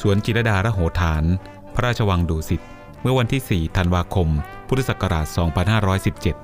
สวนจิรดาระโหฐาน พระราชวังดุสิต เมื่อวันที่ 4 ธันวาคม พุทธศักราช 2517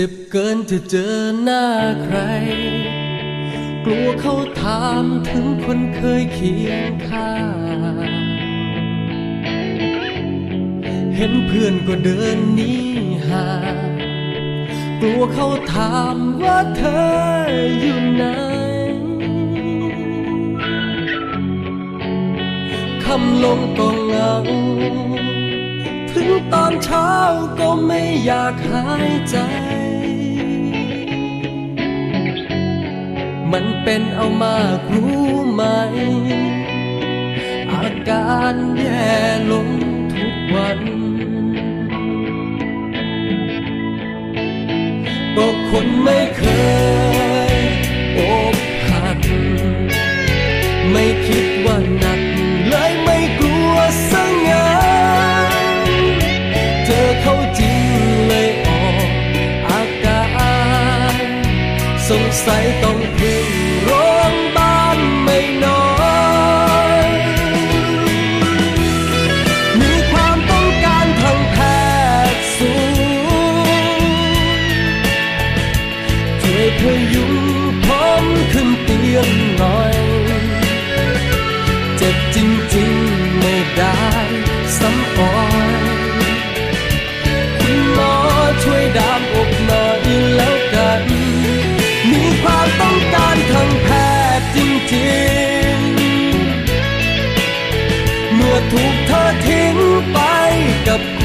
เจ็บเกินจะเจอหน้าใคร กลัวเขาถามถึงคนเคยเคียงข้างเห็นเพื่อนก็เดินหนีห่างกลัวเขาถามว่าเธออยู่ไหนคำลงก็เหงาถึงตอนเช้าก็ไม่อยากหายใจ มันเป็นเอามากรู้ไหม อาการแย่ลงทุกวัน ก็คนไม่เคยอกหัก ไม่คิดว่าหนักเลยไม่กลัวสังงานเจอเขาจริงเลยออกอาการ สงสัยต้องพึ่ง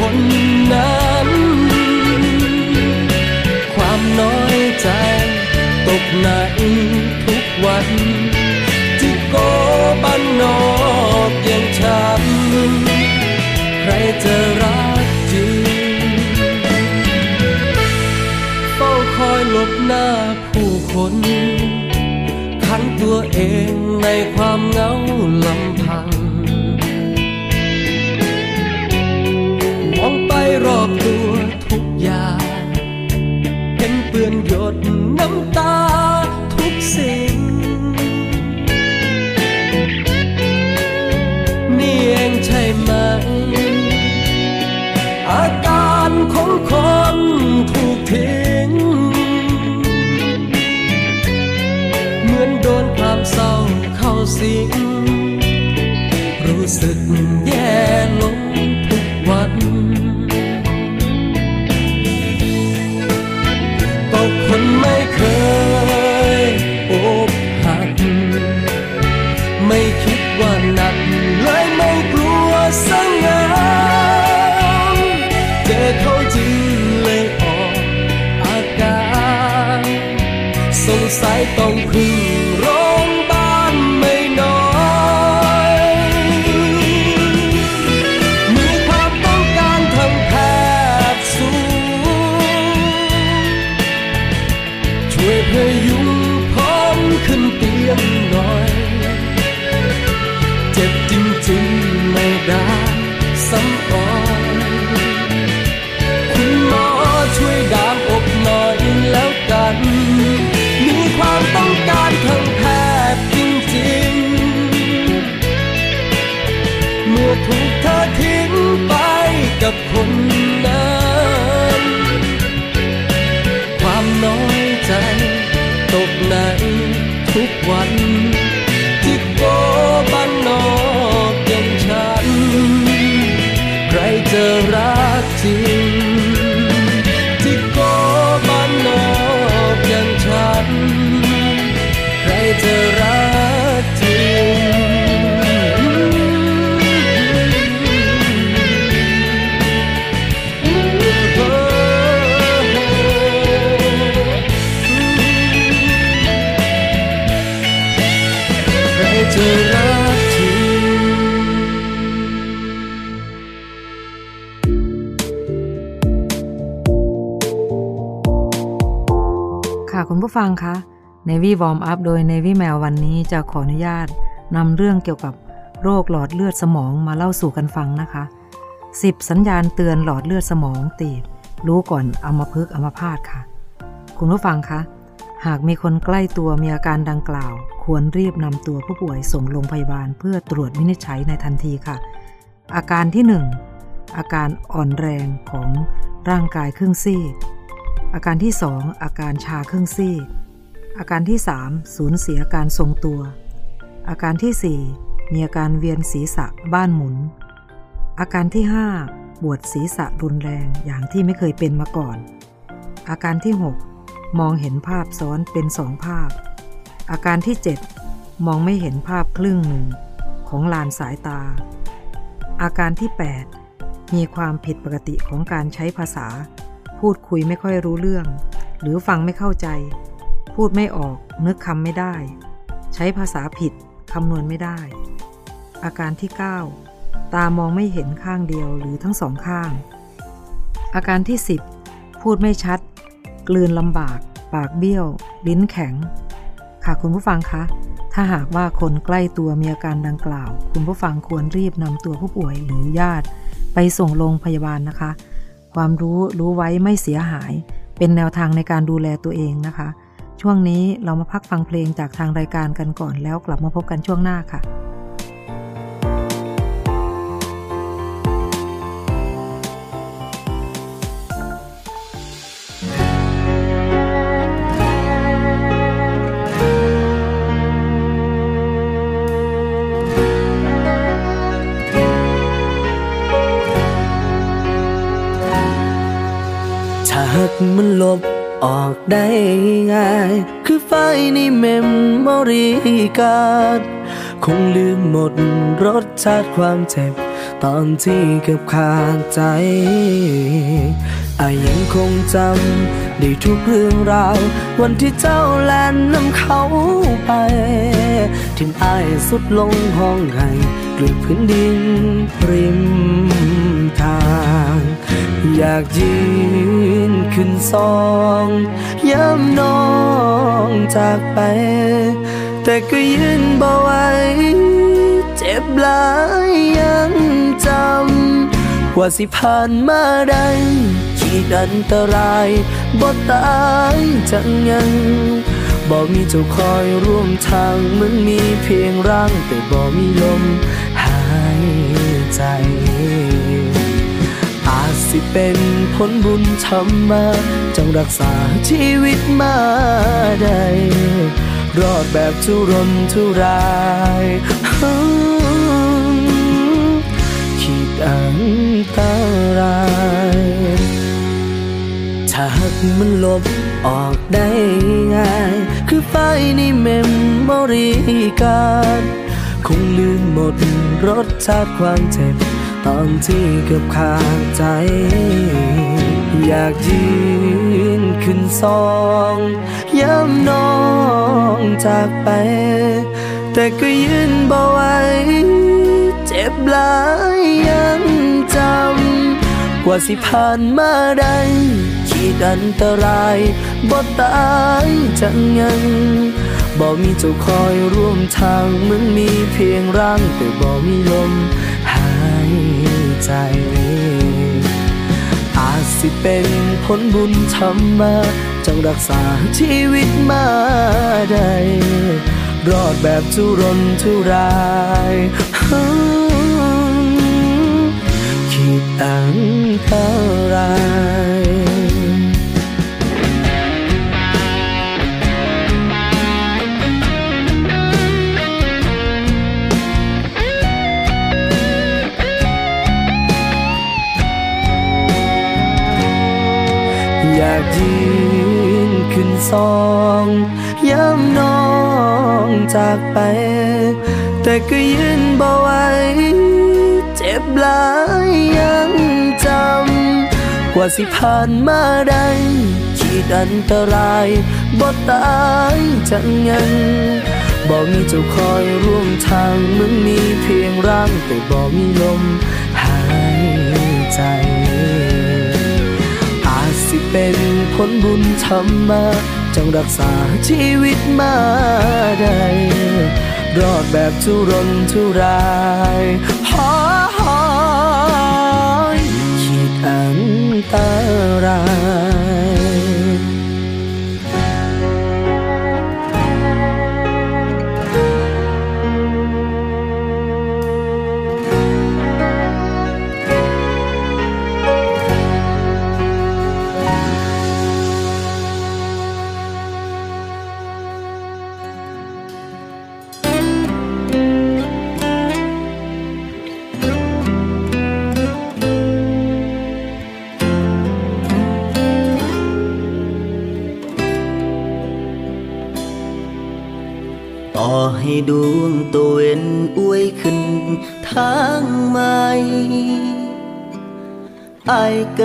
คนนั้น ความน้อยใจตกในทุกวันที่โกบ้านนอกอย่างฉัน ใครจะรักจริงเฝ้าคอยหลบหน้าผู้คนขังตัวเองในความเหงาลำพัง ม จะรักจริงค่ะคุณผู้ฟังคะ Navy Warm Up โดย Navy Mail วันนี้จะขออนุญาตนำเรื่องเกี่ยวกับโรคหลอดเลือดสมองมาเล่าสู่กันฟังนะคะ 10 สัญญาณเตือนหลอดเลือดสมองตีบ รู้ก่อนเอัมาพฤกษ์อัมาพาตค่ะ คุณผู้ฟังคะ หากมีคนใกล้ตัวมีอาการดังกล่าว ควรรีบนำตัวผู้ป่วยส่งโรงพยาบาลเพื่อตรวจวินิจฉัยในทันทีค่ะ อาการที่ 1 อาการอ่อนแรงของร่างกายครึ่งซีกอาการที่ 2 อาการชาครึ่งซีกอาการที่ 3 สูญเสียการทรงตัว อาการที่ 4 มีอาการเวียนศีรษะบ้านหมุน อาการที่ 5 ปวดศีรษะรุนแรงอย่างที่ไม่เคยเป็นมาก่อน อาการที่ 6 มองเห็นภาพซ้อนเป็นสองภาพ อาการที่ 7 มองไม่เห็นภาพครึ่งหนึ่งของลานสายตา อาการที่ 8 มีความผิดปกติของการใช้ภาษา พูดคุยไม่ค่อยรู้เรื่อง หรือฟังไม่เข้าใจ พูดไม่ออกนึกคำไม่ได้ ใช้ภาษาผิดคำนวณไม่ได้ อาการที่ 9 ตามองไม่เห็นข้างเดียวหรือทั้งสองข้าง อาการที่ 10 พูดไม่ชัด กลืนลำบาก ปากเบี้ยว ลิ้นแข็ง ค่ะคุณผู้ฟังคะถ้าหากว่าคนใกล้ตัวมีอาการดังกล่าว คุณผู้ฟังควรรีบนำตัวผู้ป่วยหรือญาติ ไปส่งโรงพยาบาลนะคะ ความรู้รู้ไว้ไม่เสียหาย เป็นแนวทางในการดูแลตัวเองนะคะ ช่วงนี้เรามาพักฟังเพลงจากทางรายการกันก่อนแล้วกลับมาพบกันช่วงหน้าค่ะ มันลบออกได้ง่าย คือไฟล์ใน memory card คงลืมหมดรสชาติความเจ็บ ตอนที่เกือบขาดใจอ้ายยังคงจำได้ทุกเรื่องราว วันที่เจ้าแลนนำเขาไป ทิ้งอ้ายทรุดลงร้องไห้กลืนพื้นดินริม อยากยืนขึ้นซองย้ำน้องจากไป แต่ก็ยืนบ่ไหวเจ็บหลายยังจำว่าสิผ่านมาได้ขีดอันตรายบ่ตายจังยังบ่มีเจ้าคอยร่วมทางเหมือนมีเพียงร่างแต่บ่มีลมหายใจ เป็นผลบุญทำมา จงรักษาชีวิตมาได้ รอดแบบทุรนทุรายขีดอันตรายถ้าหากมันลบออกได้ง่าย คือไฟในเมมโมรีการ คงลืมหมดรสชาติความเจ็บ ตอนที่เกือบขาดใจ อยากยืนขึ้นซองย้ำน้องจากไป แต่ก็ยืนบ่ไหวเจ็บหลายยังจำ กว่าสิผ่านมาได้ขีดอันตรายบ่ตายจังยังบ่มีเจ้าคอยร่วมทางเหมือนมีเพียงร่างแต่บ่มีลม ใจ อาจสิเป็นผลบุญทำมาจังรักษาชีวิตมาได้รอดแบบทุรนทุรายคิดอันตราย อยากยืนขึ้นซองย้ำน้องจากไป แต่ก็ยืนบ่ไหวเจ็บหลายยังจำ กว่าสิผ่านมาได้ขีดอันตรายบ่ตายจังยังบ่มีเจ้าคอยร่วมทางเหมือนมีเพียงร่างแต่บ่มีลมหายใจ เป็นผลบุญทำมา จังรักษาชีวิตมาได้ รอดแบบทุรนทุรายหอ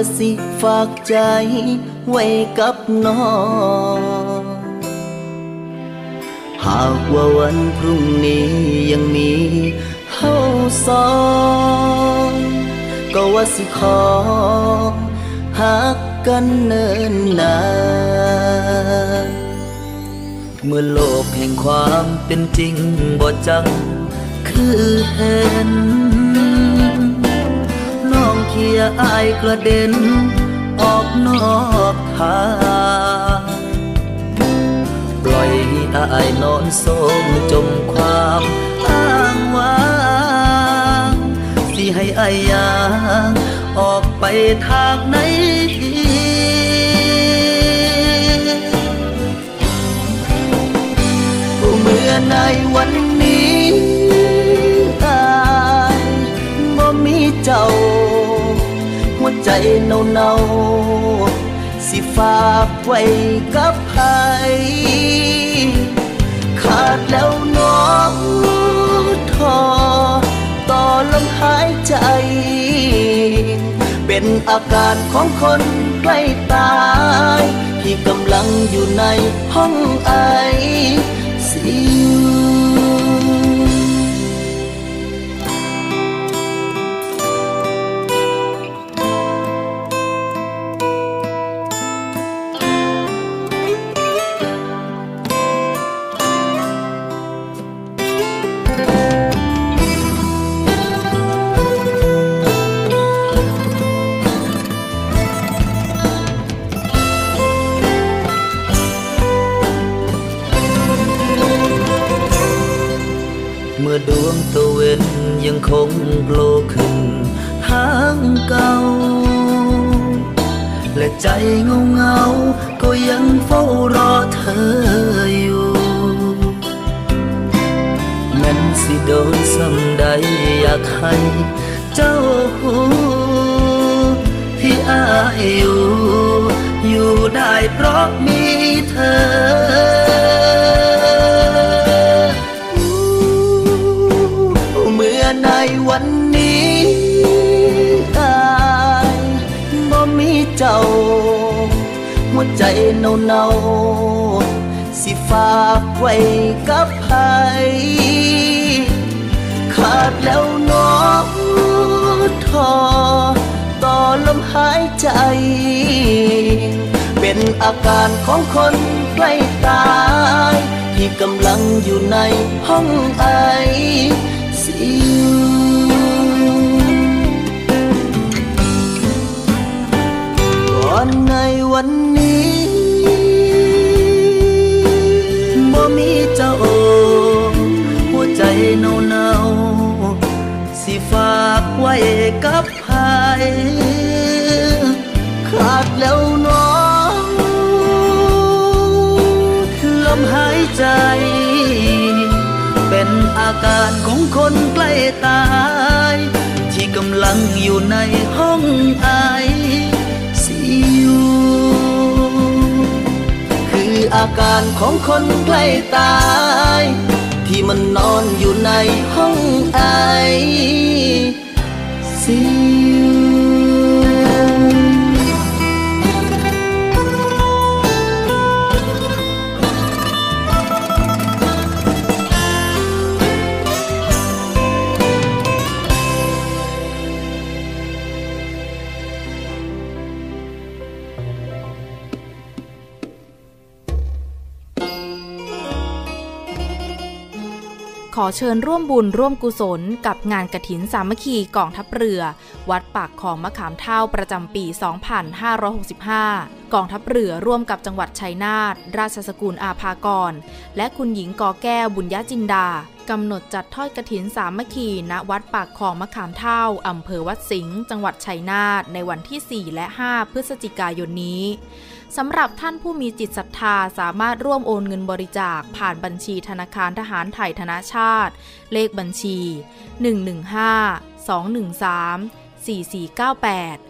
ก็สิฝากใจไว้กับน้อง หากว่าวันพรุ่งนี้ยังมีเฮาสองก็ว่าสิขอหักกันเนินนานเมื่อโลกแห่งความเป็นจริงบ่จังคือเห็น เคียอายกระเด็น ออกนอกทางปล่อยให้อายนอนโศมจมความอ้างว้างสิให้อายยางออกไปทางไหนเมื่อในวัน ใจเนาเนาสิฝากไว้กับใครขาดแล้วน้องทอต่อลมหายใจ เป็นอาการของคนใกล้ตายที่กำลังอยู่ในห้องไอซี คงโกลขึ้นหางเก่า และใจเงาเงาก็ยังเฝ้ารอเธออยู่นั่นสิโดนซ้ำใดอยากให้เจ้าหูที่อายอยู่ อยู่ได้เพราะมีเธอ ใจเนาเนาๆสิฝากไว้กับใครขาดแล้วน้องทอต่อลมหายใจ เป็นอาการของคนใกล้ตายที่กำลังอยู่ในห้องไอซีก่ อนในวันนี้บ่มีเจ้าหัวใจเนาเนาสิฝากไว้กับใครขาดแล้วน้องลมหายใจ เป็นอาการของคนใกล้ตาย ที่กำลังอยู่ในห้องไอ ออาการของคนใกล้ตาย ที่มันนอนอยู่ในห้องไอซี อเชิญร่วมบุญร่วมกุศลกับงานกระถินสามัคคีกองทัพเรือ วัดปากของมะขามเท่าประจำปี 2565 กองทัพเรือร่วมกับจังหวัดชัยนาทราชสกุลอาภากร และคุณหญิงกอแก้วบุญญจินดา กำหนดจัดทอดกระถินสามัคคีณวัดปากของมะขามเท่าอำเภอวัดสิงห์จังหวัดชัยนาทในวันที่ 4 และ 5 พฤศจิกายนนี้สำหรับท่านผู้มีจิตศรัทธาสามารถร่วมโอนเงินบริจาคผ่านบัญชีธนาคารทหารไทยธนาชาติ เลขบัญชี 115 213 4498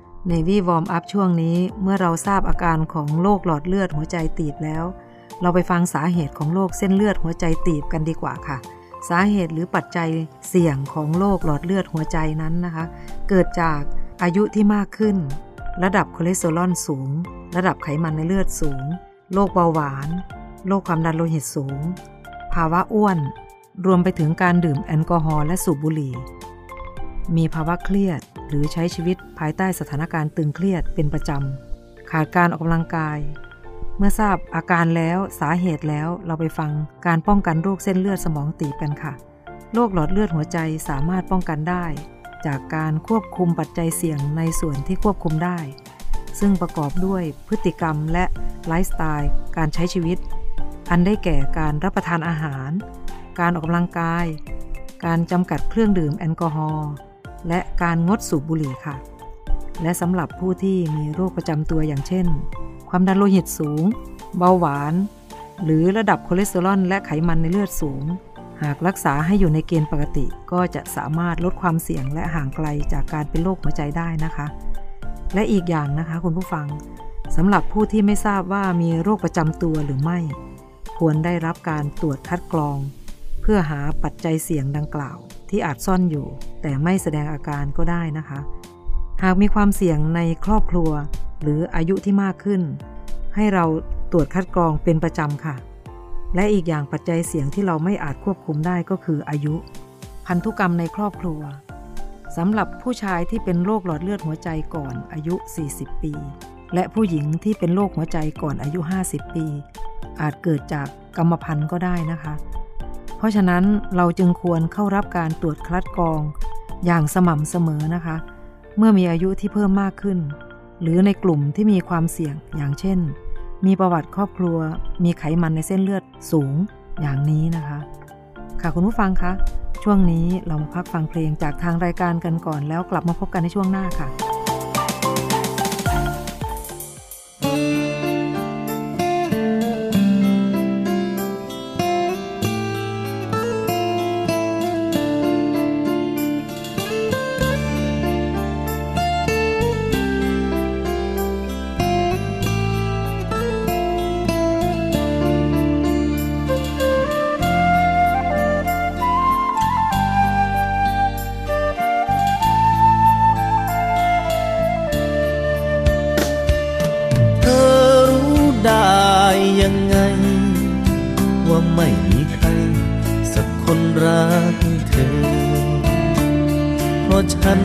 Navy Warm Up ช่วงนี้เมื่อเราทราบอาการของโรคหลอดเลือดหัวใจตีบแล้ว เราไปฟังสาเหตุของโรคเส้นเลือดหัวใจตีบกันดีกว่าค่ะ สาเหตุหรือปัจจัยเสี่ยงของโรคหลอดเลือดหัวใจนั้นนะคะ เกิดจากอายุที่มากขึ้น ระดับคอเลสเตอรอลสูง ระดับไขมันในเลือดสูงโรคเบาหวานโรคความดันโลหิตสูง ภาวะอ้วน รวมไปถึงการดื่มแอลกอฮอล์และสูบบุหรี่ มีภาวะเครียด หรือใช้ชีวิตภายใต้สถานการณ์ตึงเครียดเป็นประจำ ขาดการออกกำลังกาย เมื่อทราบอาการแล้วสาเหตุแล้วเราไปฟังการป้องกันโรคเส้นเลือดสมองตีบกันค่ะ โรคหลอดเลือดหัวใจสามารถป้องกันได้ จากการควบคุมปัจจัยเสี่ยงในส่วนที่ควบคุมได้ ซึ่งประกอบด้วยพฤติกรรมและไลฟ์สไตล์ การใช้ชีวิต อันได้แก่การรับประทานอาหาร การออกกำลังกาย การจำกัดเครื่องดื่มแอลกอฮอล์ และการงดสูบบุหรี่ค่ะ และสำหรับผู้ที่มีโรคประจำตัวอย่างเช่น ความดันโลหิตสูง เบาหวาน หรือระดับคอเลสเตอรอลและไขมันในเลือดสูง หากรักษาให้อยู่ในเกณฑ์ปกติ ก็จะสามารถลดความเสี่ยงและห่างไกลจากการเป็นโรคหัวใจได้นะคะ และอีกอย่างนะคะคุณผู้ฟังสำหรับผู้ที่ไม่ทราบว่ามีโรคประจำตัวหรือไม่ ควรได้รับการตรวจคัดกรอง พื่อหาปัจจัยเสี่ยงดังกล่าว ที่อาจซ่อนอยู่ แต่ไม่แสดงอาการก็ได้นะคะ หากมีความเสี่ยงในครอบครัว หรืออายุที่มากขึ้น ให้เราตรวจคัดกรองเป็นประจำค่ะ และอีกอย่างปัจจัยเสี่ยงที่เราไม่อาจควบคุมได้ก็คืออายุ พันธุกรรมในครอบครัวสำหรับผู้ชายที่เป็นโรคหลอดเลือดหัวใจก่อนอายุ 40 ปี และผู้หญิงที่เป็นโรคหัวใจก่อนอายุ 50 ปี อาจเกิดจากกรรมพันธุ์ก็ได้นะคะ เพราะฉะนั้นเราจึงควรเข้ารับการตรวจคัดกรอง อย่างสม่ำเสมอนะคะ เมื่อมีอายุที่เพิ่มมากขึ้น หรือในกลุ่มที่มีความเสี่ยงอย่างเช่น มีประวัติครอบครัว มีไขมันในเส้นเลือดสูงอย่างนี้นะคะ ค่ะคุณผู้ฟังคะช่วงนี้เรามาพักฟังเพลงจากทางรายการกันก่อนแล้วกลับมาพบกันในช่วงหน้าค่ะ ไม่มีใคร สักคนรักเธอ เพราะฉัน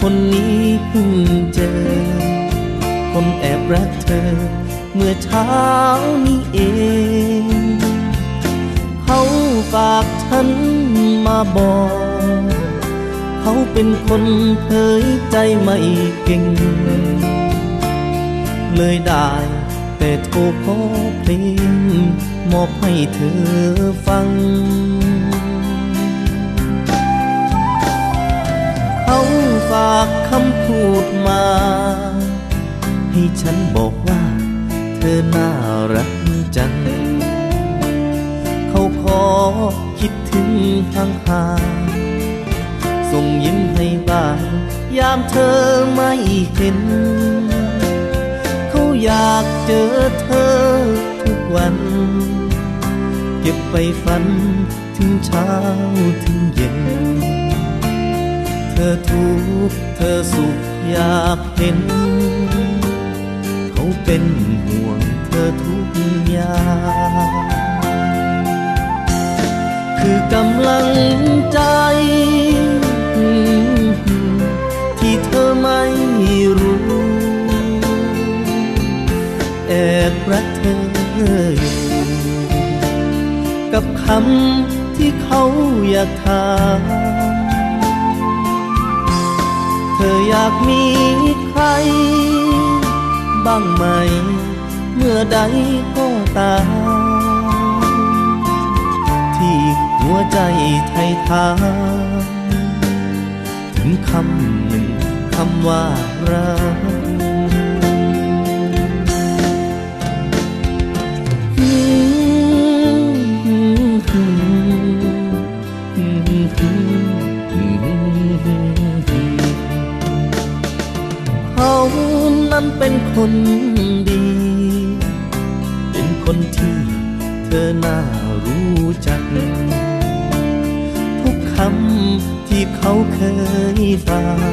คนนี้เพิ่งเจอ คนแอบรักเธอ เมื่อเช้านี้เอง เขาฝากฉันมาบอก เขาเป็นคนเผยใจไม่เก่ง เลยได้แต่โทรขอเพลง มอบให้เธอฟัง เขาฝากคำพูดมา ให้ฉันบอกว่า เธอน่ารักจัง เขาขอคิดถึงทางหาส่งยิ้มให้บ้างยามเธอไม่เห็น เขาอยากเจอเธอทุกวัน ก็บไปฝันถึงเช้าถึงเย็น เธอทุกเธอสุขอยากเห็น เขาเป็นห่วงเธอทุกอย่างคือกำลังใจ ที่เธอไม่รู้ แอบรักเธออยู่ กับคำที่เขาอยากถามเธออยากมีใคร บ้างไหม เมื่อใดก็ตาม ที่หัวใจไทยทานถึงคำหนึ่งคำว่ารัก นั้นเป็นคนดี เป็นคนที่เธอน่ารู้จัก ทุกคำที่เขาเคยฟัง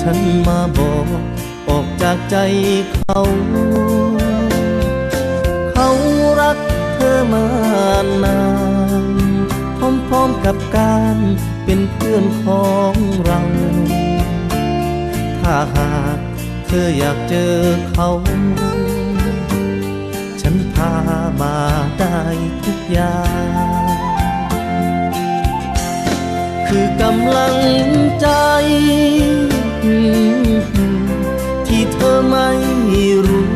ฉันมาบอกออกจากใจเขา เขารักเธอมานานพร้อมๆกับการเป็นเพื่อนของเรา ถ้าหาก ธออยากเจอเขา ฉันพามาได้ทุกอย่าง คือกำลังใจ ที่เธอไม่รู้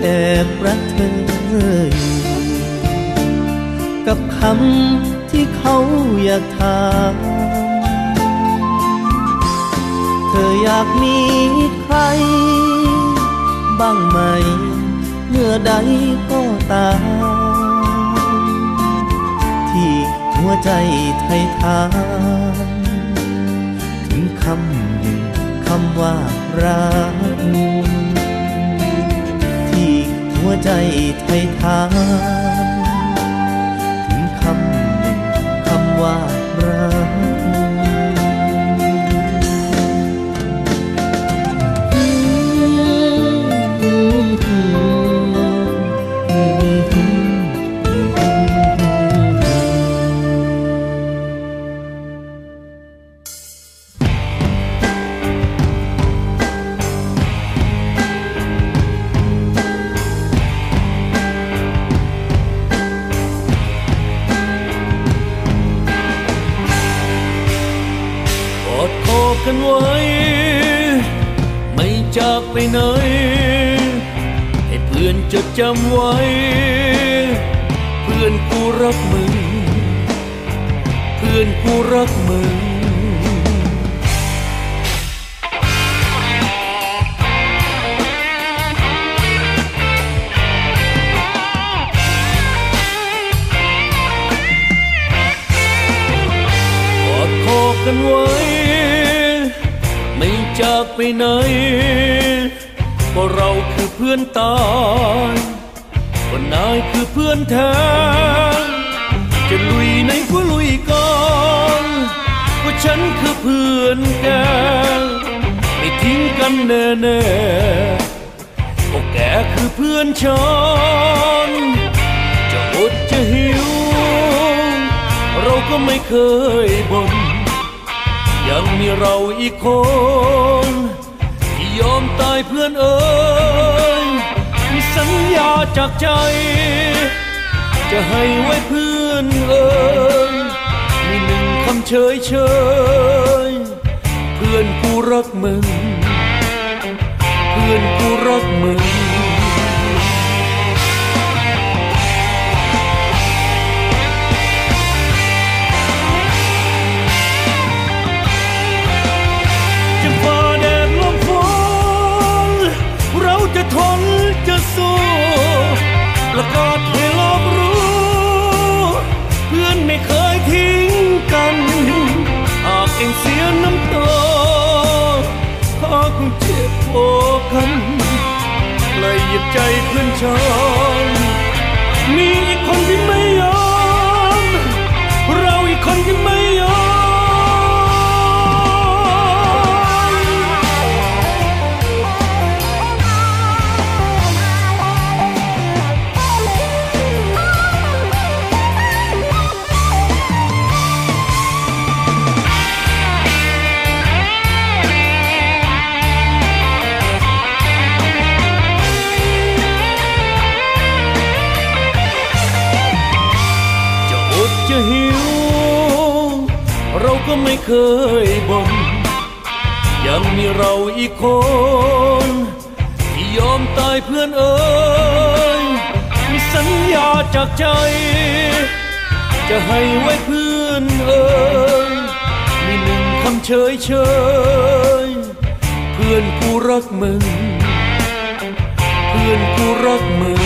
แอบรักเธออยู่กับคำที่เขาอยากถาม ออยากมีใคร บ้างไหม เมื่อใดก็ตาม ที่หัวใจไทยทานถึงคำหนึ่งคำว่ารักที่หัวใจไทยทาน จำไว้ เพื่อนกูรักมึง เพื่อนกูรักมึงอดคอกันไว้ ไม่จากไปไหน เพราะเราคือเพื่อนตายก็นายคือเพื่อนแท้ จะลุยในก็ลุยก่อนก็ฉันคือเพื่อนแกไม่ทิ้งกันแน่แน่ๆก็แกคือเพื่อนฉันจะอดจะหิว เราก็ไม่เคยบน่นยังมีเราอีกคน ที่ยอมตายเพื่อนเอ จากใจ จะให้ไว้เพื่อนเอ่ยมีหนึ่งคำเฉยเฉยเพื่อนกูรักมึง เพื่อนกูรักมึง ยหยิบใจเพื่อนฉัน ไม่เคยบน่นยังมีเราอีกคน ที่ยอมตายเพื่อนเอ่ยมีสัญญาจากใจ จะให้ไว้เพื่อนเอ่ยมีหนึ่งคำเฉยเฉยเพื่อนกูรักมึง เพื่อนกูรักมึง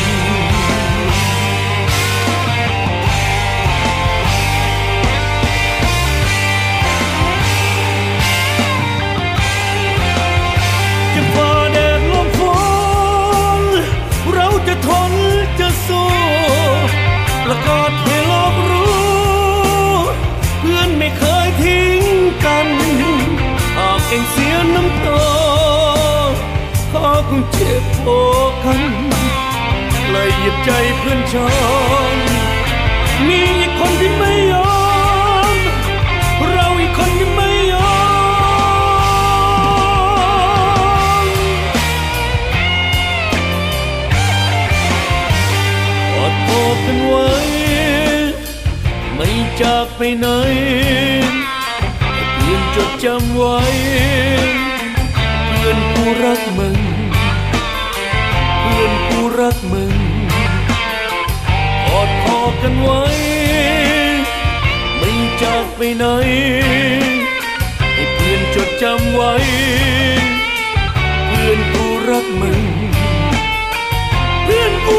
ประกาศให้โลกรู้ เพื่อนไม่เคยทิ้งกันหากเองเสียน้ำตาขอคงเจ็บโอกันเลยหยิบใจเพื่อนชอนมีอีกคนที่ไม่ยอม อดคอกันไว้ ไม่จากไปไหนเพื่อนจดจำไว้เพื่อนกูรักมึงเพื่อนกูรักมึงกอดคอกันไว้ ไม่จากไปไหนให้เพื่อนจดจำไว้ เพื่อนกูรักมึง เพื่อนกู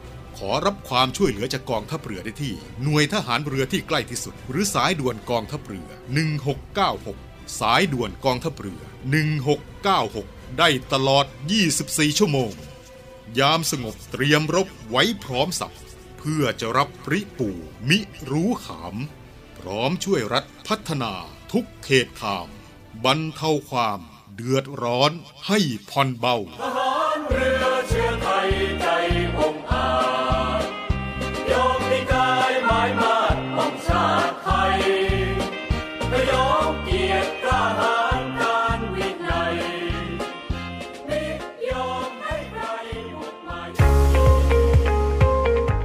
อรับความช่วยเหลือจากกองทัพเรือได้ที่ หน่วยทหารเรือที่ใกล้ที่สุด หรือสายด่วนกองทัพเรือ 1696 สายด่วนกองทัพเรือ 1696 ได้ตลอด 24 ชั่วโมง ยามสงบเตรียมรบไว้พร้อมสับเพื่อจะรับปริปูมิรู้ขาม พร้อมช่วยรัฐพัฒนาทุกเขตขามบรรเทาความเดือดร้อนให้ผ่อนเบา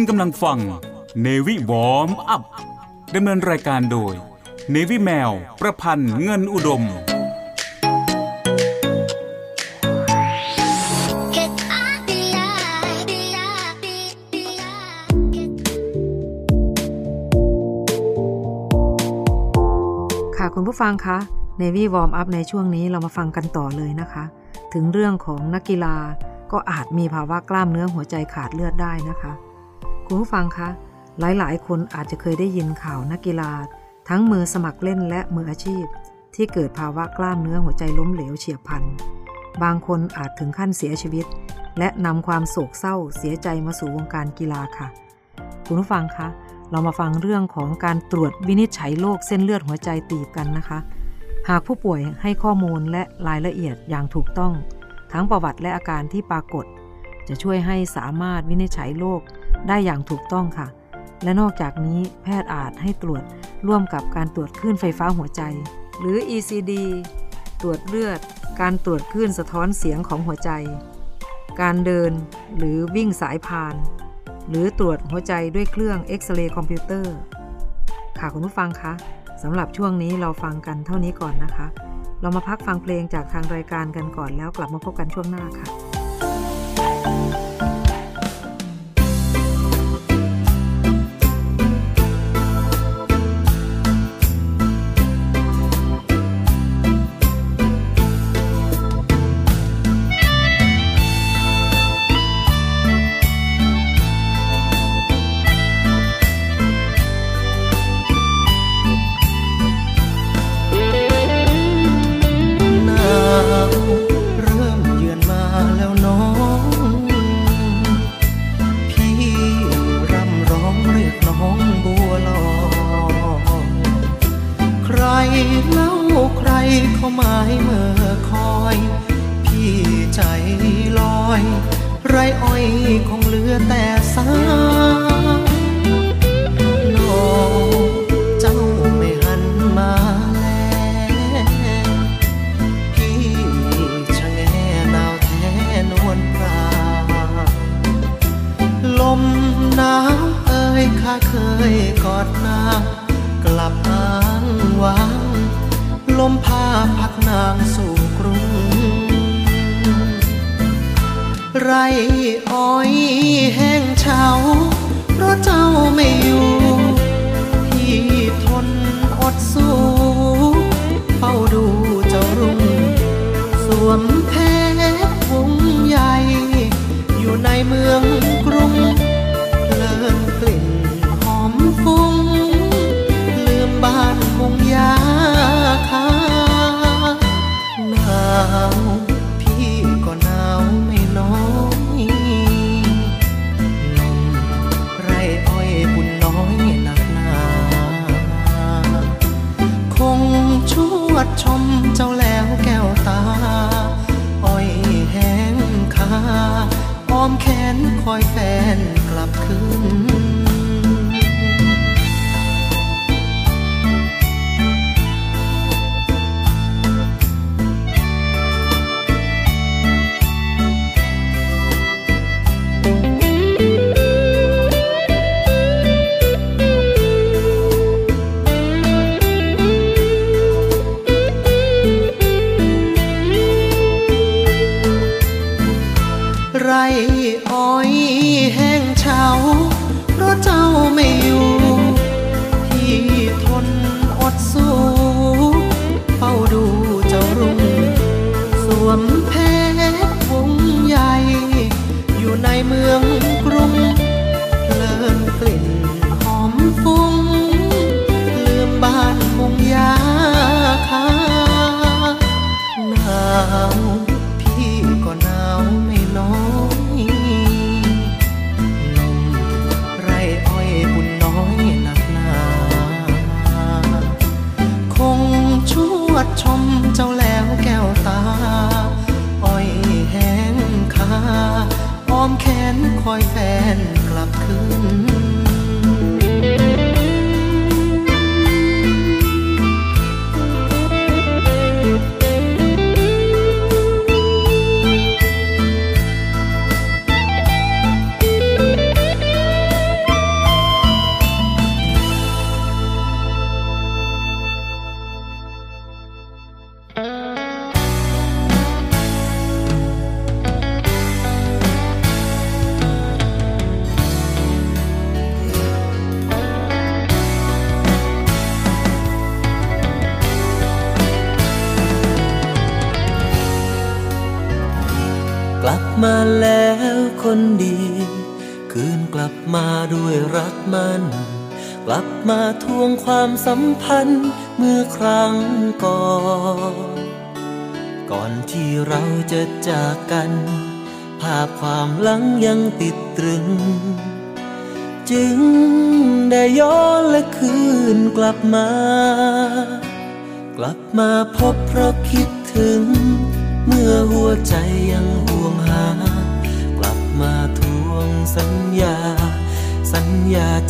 คุณกำลังฟังเนวิวอมอัพดำเนินรายการโดยเนวิแมว ประพันธ์เงินอุดมค่ะคุณผู้ฟังคะ Navy Warm Up ในช่วงนี้เรามาฟังกันต่อเลยนะคะ ถึงเรื่องของนักกีฬาก็อาจมีภาวะกล้ามเนื้อหัวใจขาดเลือดได้นะคะ คุณผู้ฟังคะ หลายๆ คนอาจจะเคยได้ยินข่าวนักกีฬา ทั้งมือสมัครเล่นและมืออาชีพ ที่เกิดภาวะกล้ามเนื้อหัวใจล้มเหลวเฉียบพลัน บางคนอาจถึงขั้นเสียชีวิต และนำความโศกเศร้าเสียใจมาสู่วงการกีฬาค่ะ คุณผู้ฟังคะเรามาฟังเรื่องของการตรวจวินิจฉัยโรคเส้นเลือดหัวใจตีบกันนะคะ หากผู้ป่วยให้ข้อมูลและรายละเอียดอย่างถูกต้อง ทั้งประวัติและอาการที่ปรากฏ จะช่วยให้สามารถวินิจฉัยโรค ได้อย่างถูกต้องค่ะ และนอกจากนี้แพทย์อาจให้ตรวจร่วมกับการตรวจคลื่นไฟฟ้าหัวใจ หรือ ECD ตรวจเลือด การตรวจคลื่นสะท้อนเสียงของหัวใจ การเดินหรือวิ่งสายพาน หรือตรวจหัวใจด้วยเครื่องเอ็กซเรย์คอมพิวเตอร์ ค่ะคุณผู้ฟังคะสำหรับช่วงนี้เราฟังกันเท่านี้ก่อนนะคะ เรามาพักฟังเพลงจากทางรายการกันก่อนแล้วกลับมาพบกันช่วงหน้าค่ะาเคยกอดนางกลับอ้างวางลมพาพักนางสู่กรุง ไรอ้อยแห้งเฉาเพราะเจ้าไม่อยู่ ที่ทนอดสู้เฝ้าดูเจ้ารุ่ง สวมแพรวงใหญ่ อยู่ในเมืองกรุงาวพี่ก็หนาวไม่น้อยนมไรอ้อยบุญน้อยหนักหนาคงชวดชมเจ้าแล้วแก้วตา อ้อยแห้งคาอ้อมแขนคอยแฟ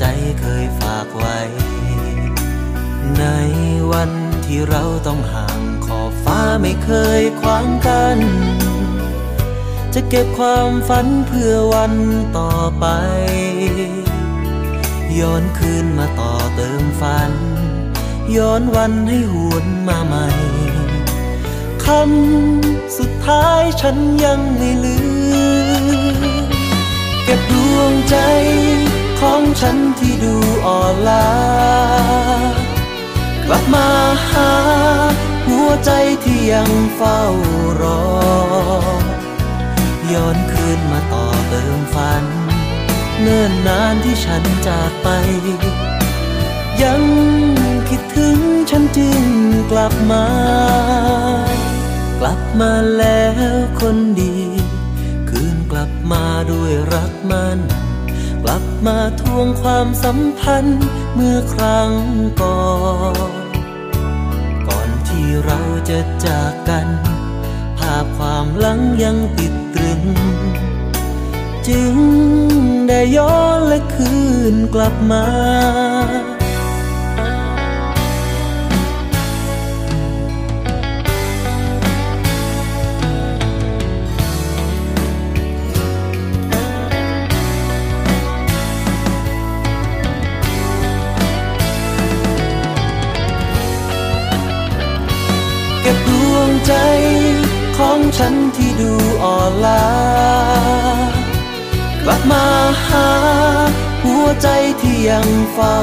ใจเคยฝากไว้ ในวันที่เราต้องห่างขอบฟ้าไม่เคยขวางกัน จะเก็บความฝันเพื่อวันต่อไป ย้อนคืนมาต่อเติมฝัน ย้อนวันให้หวนมาใหม่คำสุดท้ายฉันยังไม่ลืม เก็บดวงใจ ของฉันที่ดูอ่อนล้ากลับมาหา หัวใจที่ยังเฝ้ารอ ย้อนคืนมาต่อเติมฝัน เนิ่นนานที่ฉันจากไป ยังคิดถึงฉันจึงกลับมา กลับมาแล้วคนดี คืนกลับมาด้วยรักมัน กลับมาทวงความสัมพันธ์เมื่อครั้งก่อน ก่อนที่เราจะจากกัน ภาพความหลังยังติดตรึง จึงได้ย้อนและคืนกลับมา เก็บดวงฉันที่ดูอ่อนล้ากลับมาหา หัวใจที่ยังเฝ้า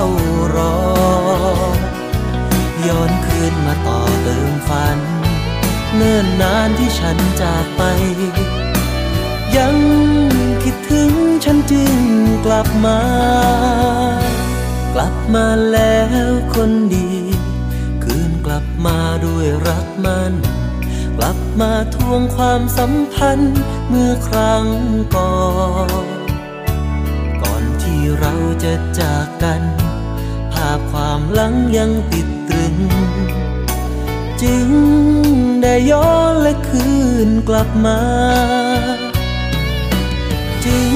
รอ ย้อนคืนมาต่อเติมฝัน เนิ่นนานที่ฉันจากไป ยังคิดถึงฉันจึงกลับมา กลับมาแล้วคนดี คืนกลับมาด้วยรักมัน กลับมาทวงความสัมพันธ์เมื่อครั้งก่อน ก่อนที่เราจะจากกัน ภาพความหลังยังติดตรึง จึงได้ย้อนและคืนกลับมา จึง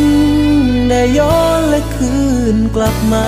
ได้ย้อนและคืนกลับมา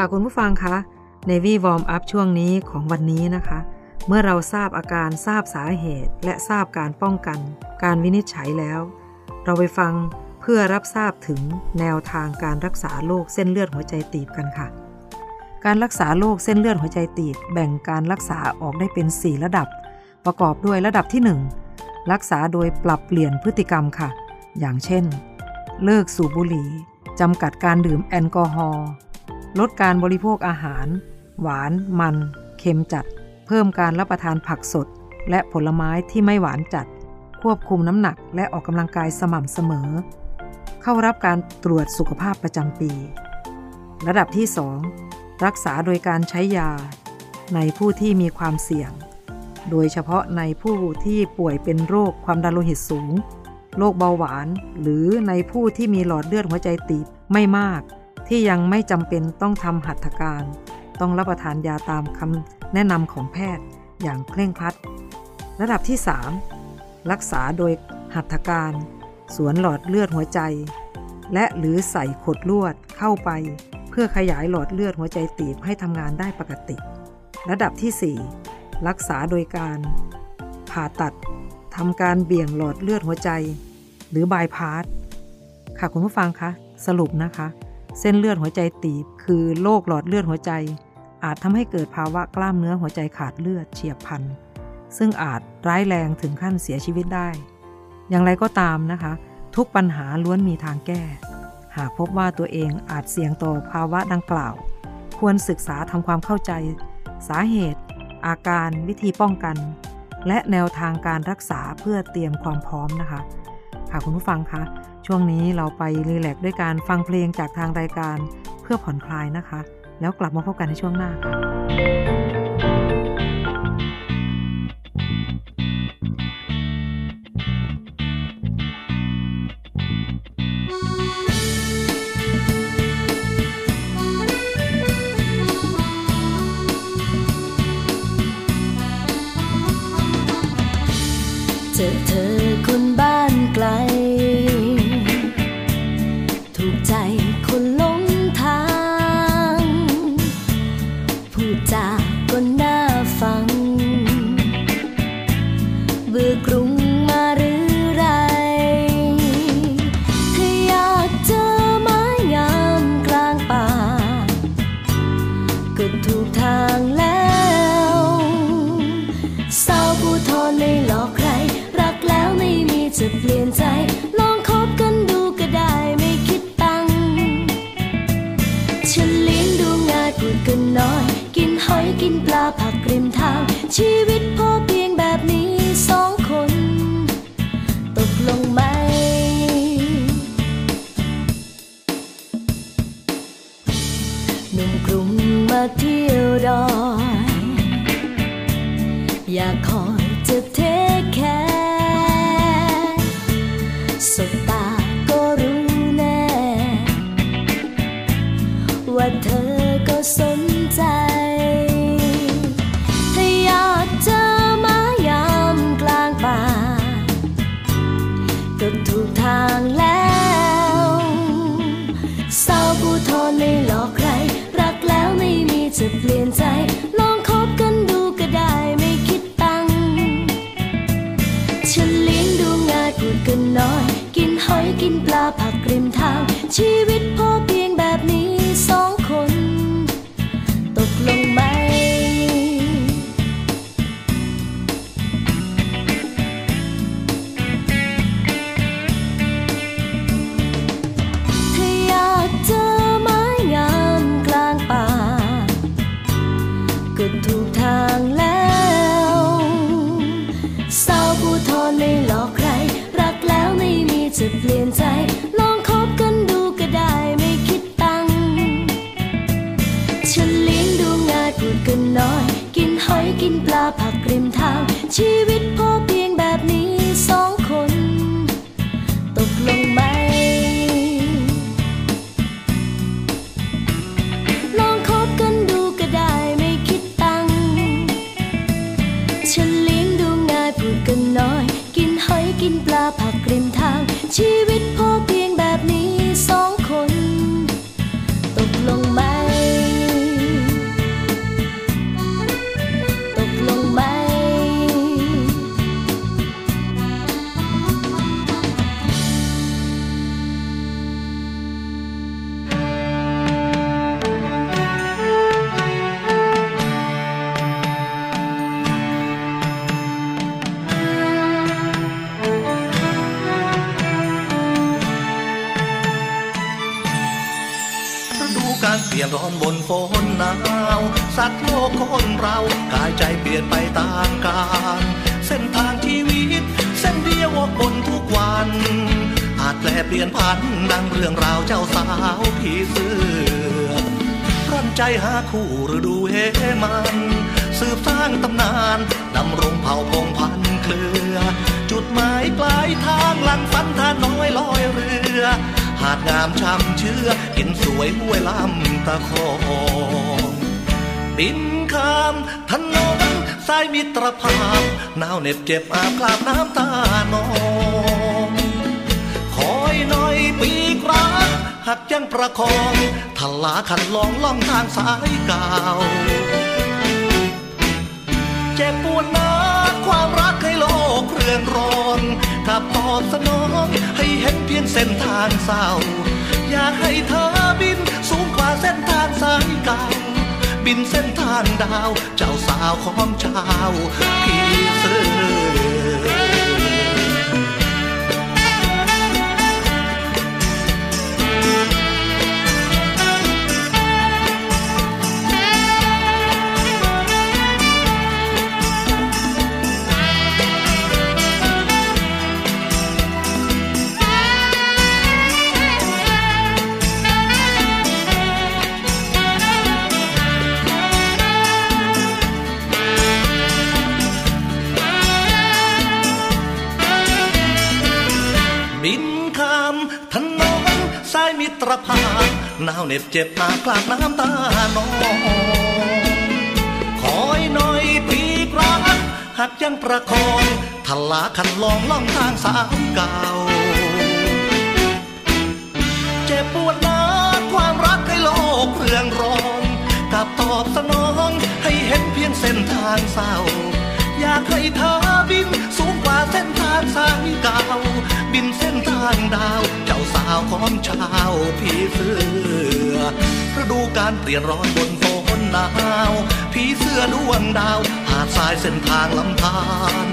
ค่ะคุณผู้ฟังคะ Navy Warm Up ช่วงนี้ของวันนี้นะคะ เมื่อเราทราบอาการทราบสาเหตุ และทราบการป้องกัน การวินิจฉัยแล้ว เราไปฟังเพื่อรับทราบถึงแนวทางการรักษาโรคเส้นเลือดหัวใจตีบกันค่ะ การรักษาโรคเส้นเลือดหัวใจตีบ แบ่งการรักษาออกได้เป็น 4 ระดับ ประกอบด้วยระดับที่ 1 รักษาโดยปรับเปลี่ยนพฤติกรรมค่ะ อย่างเช่น เลิกสูบบุหรี่จำกัดการดื่มแอลกอฮอล์ ลดการบริโภคอาหาร หวาน มัน เค็มจัด เพิ่มการรับประทานผักสด และผลไม้ที่ไม่หวานจัด ควบคุมน้ำหนักและออกกำลังกายสม่ำเสมอ เข้ารับการตรวจสุขภาพประจำปี ระดับที่ 2 รักษาโดยการใช้ยา ในผู้ที่มีความเสี่ยง โดยเฉพาะในผู้ที่ป่วยเป็นโรคความดันโลหิตสูงโรคเบาหวาน หรือในผู้ที่มีหลอดเลือดหัวใจตีบไม่มาก ที่ยังไม่จำเป็นต้องทำหัตถการ ต้องรับประทานยาตามคำแนะนำของแพทย์อย่างเคร่งครัด ระดับที่ 3 รักษาโดยหัตถการ สวนหลอดเลือดหัวใจ และหรือใส่ขดลวดเข้าไป เพื่อขยายหลอดเลือดหัวใจตีบให้ทำงานได้ปกติ ระดับที่ 4 รักษาโดยการผ่าตัดทำการเบี่ยงหลอดเลือดหัวใจ หรือบายพาสค่ะคุณผู้ฟังคะสรุปนะคะ เส้นเลือดหัวใจตีบ คือโรคหลอดเลือดหัวใจ อาจทำให้เกิดภาวะกล้ามเนื้อหัวใจขาดเลือดเฉียบพลัน ซึ่งอาจร้ายแรงถึงขั้นเสียชีวิตได้ อย่างไรก็ตามนะคะ ทุกปัญหาล้วนมีทางแก้ หากพบว่าตัวเองอาจเสี่ยงต่อภาวะดังกล่าว ควรศึกษาทำความเข้าใจ สาเหตุ อาการวิธีป้องกัน และแนวทางการรักษาเพื่อเตรียมความพร้อมนะคะค่ะคุณผู้ฟังคะ ช่วงนี้เราไปรีแลกซ์ด้วยการฟังเพลงจากทางรายการเพื่อผ่อนคลายนะคะ แล้วกลับมาพบกันในช่วงหน้าค่ะ การเปลี่ยนร้อนบนฝนหนาวสัตว์โลกคนเรากายใจเปลี่ยนไปตามกาลเส้นทางชีวิต เส้นเดียววกบนทุกวัน อาจแปลเปลี่ยนผันดังเรื่องราวเจ้าสาวผีเสื้อร่อนใจหาคู่ฤดูเฮมัน สืบสร้างตำนานดำรงเผ่าพงพันเครือ จุดหมายปลายทางหลังฝันท่าน้อยลอยเรือาดงามช่ำเชื่อเห็นสวยห้วยลำตะคองบินข้ามถนนสายมิตรภาพหนาวเหน็บเจ็บอาบกลาบน้ำตานองคอยหน่อยปีกรักหักยังประคองทลาขันลองล่องทางสายเก่าเจ็บปวดนัก ความรักให้โลกเรือนร้อนถ้าตอบสนองให้เห็นเพียงเส้นทางเศร้า อยากให้เธอบินสูงกว่าเส้นทางสายเก่าบินเส้นทางดาว เจ้าสาวของเจ้าพี่เสือ รภาหนาวเหน็บเจ็บหากลากน้ำตานองคอยหน่อยปีกรักหักยังประคองทลาคันลองล่องทางสาวเก่า เจ็บปวดนักความรักให้โลกเรืองร้อนกับตอบสนองให้เห็นเพียงเส้นทางเศร้า อยากให้เธอบิน สูงกว่าเส้นทางสายเก่า บินเส้นทางดาว เจ้าสาวของชาวผีเสื้อฤดูการเปลี่ยนร้อนบนฝนหนาวผีเสื้อดวงดาว หาดทรายเส้นทางลำธาร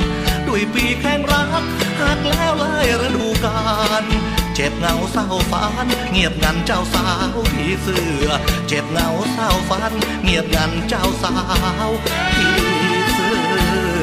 ด้วยปีแห่งรักหากแล้วเลยฤดูกาลเจ็บเหงาเศร้าฝัน เงียบงันเจ้าสาวผีเสื้อ เจ็บเหงาเศร้าฝัน เงียบงันเจ้าสาวผี เ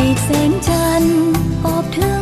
ปีกแสงจันทร์อบเธอ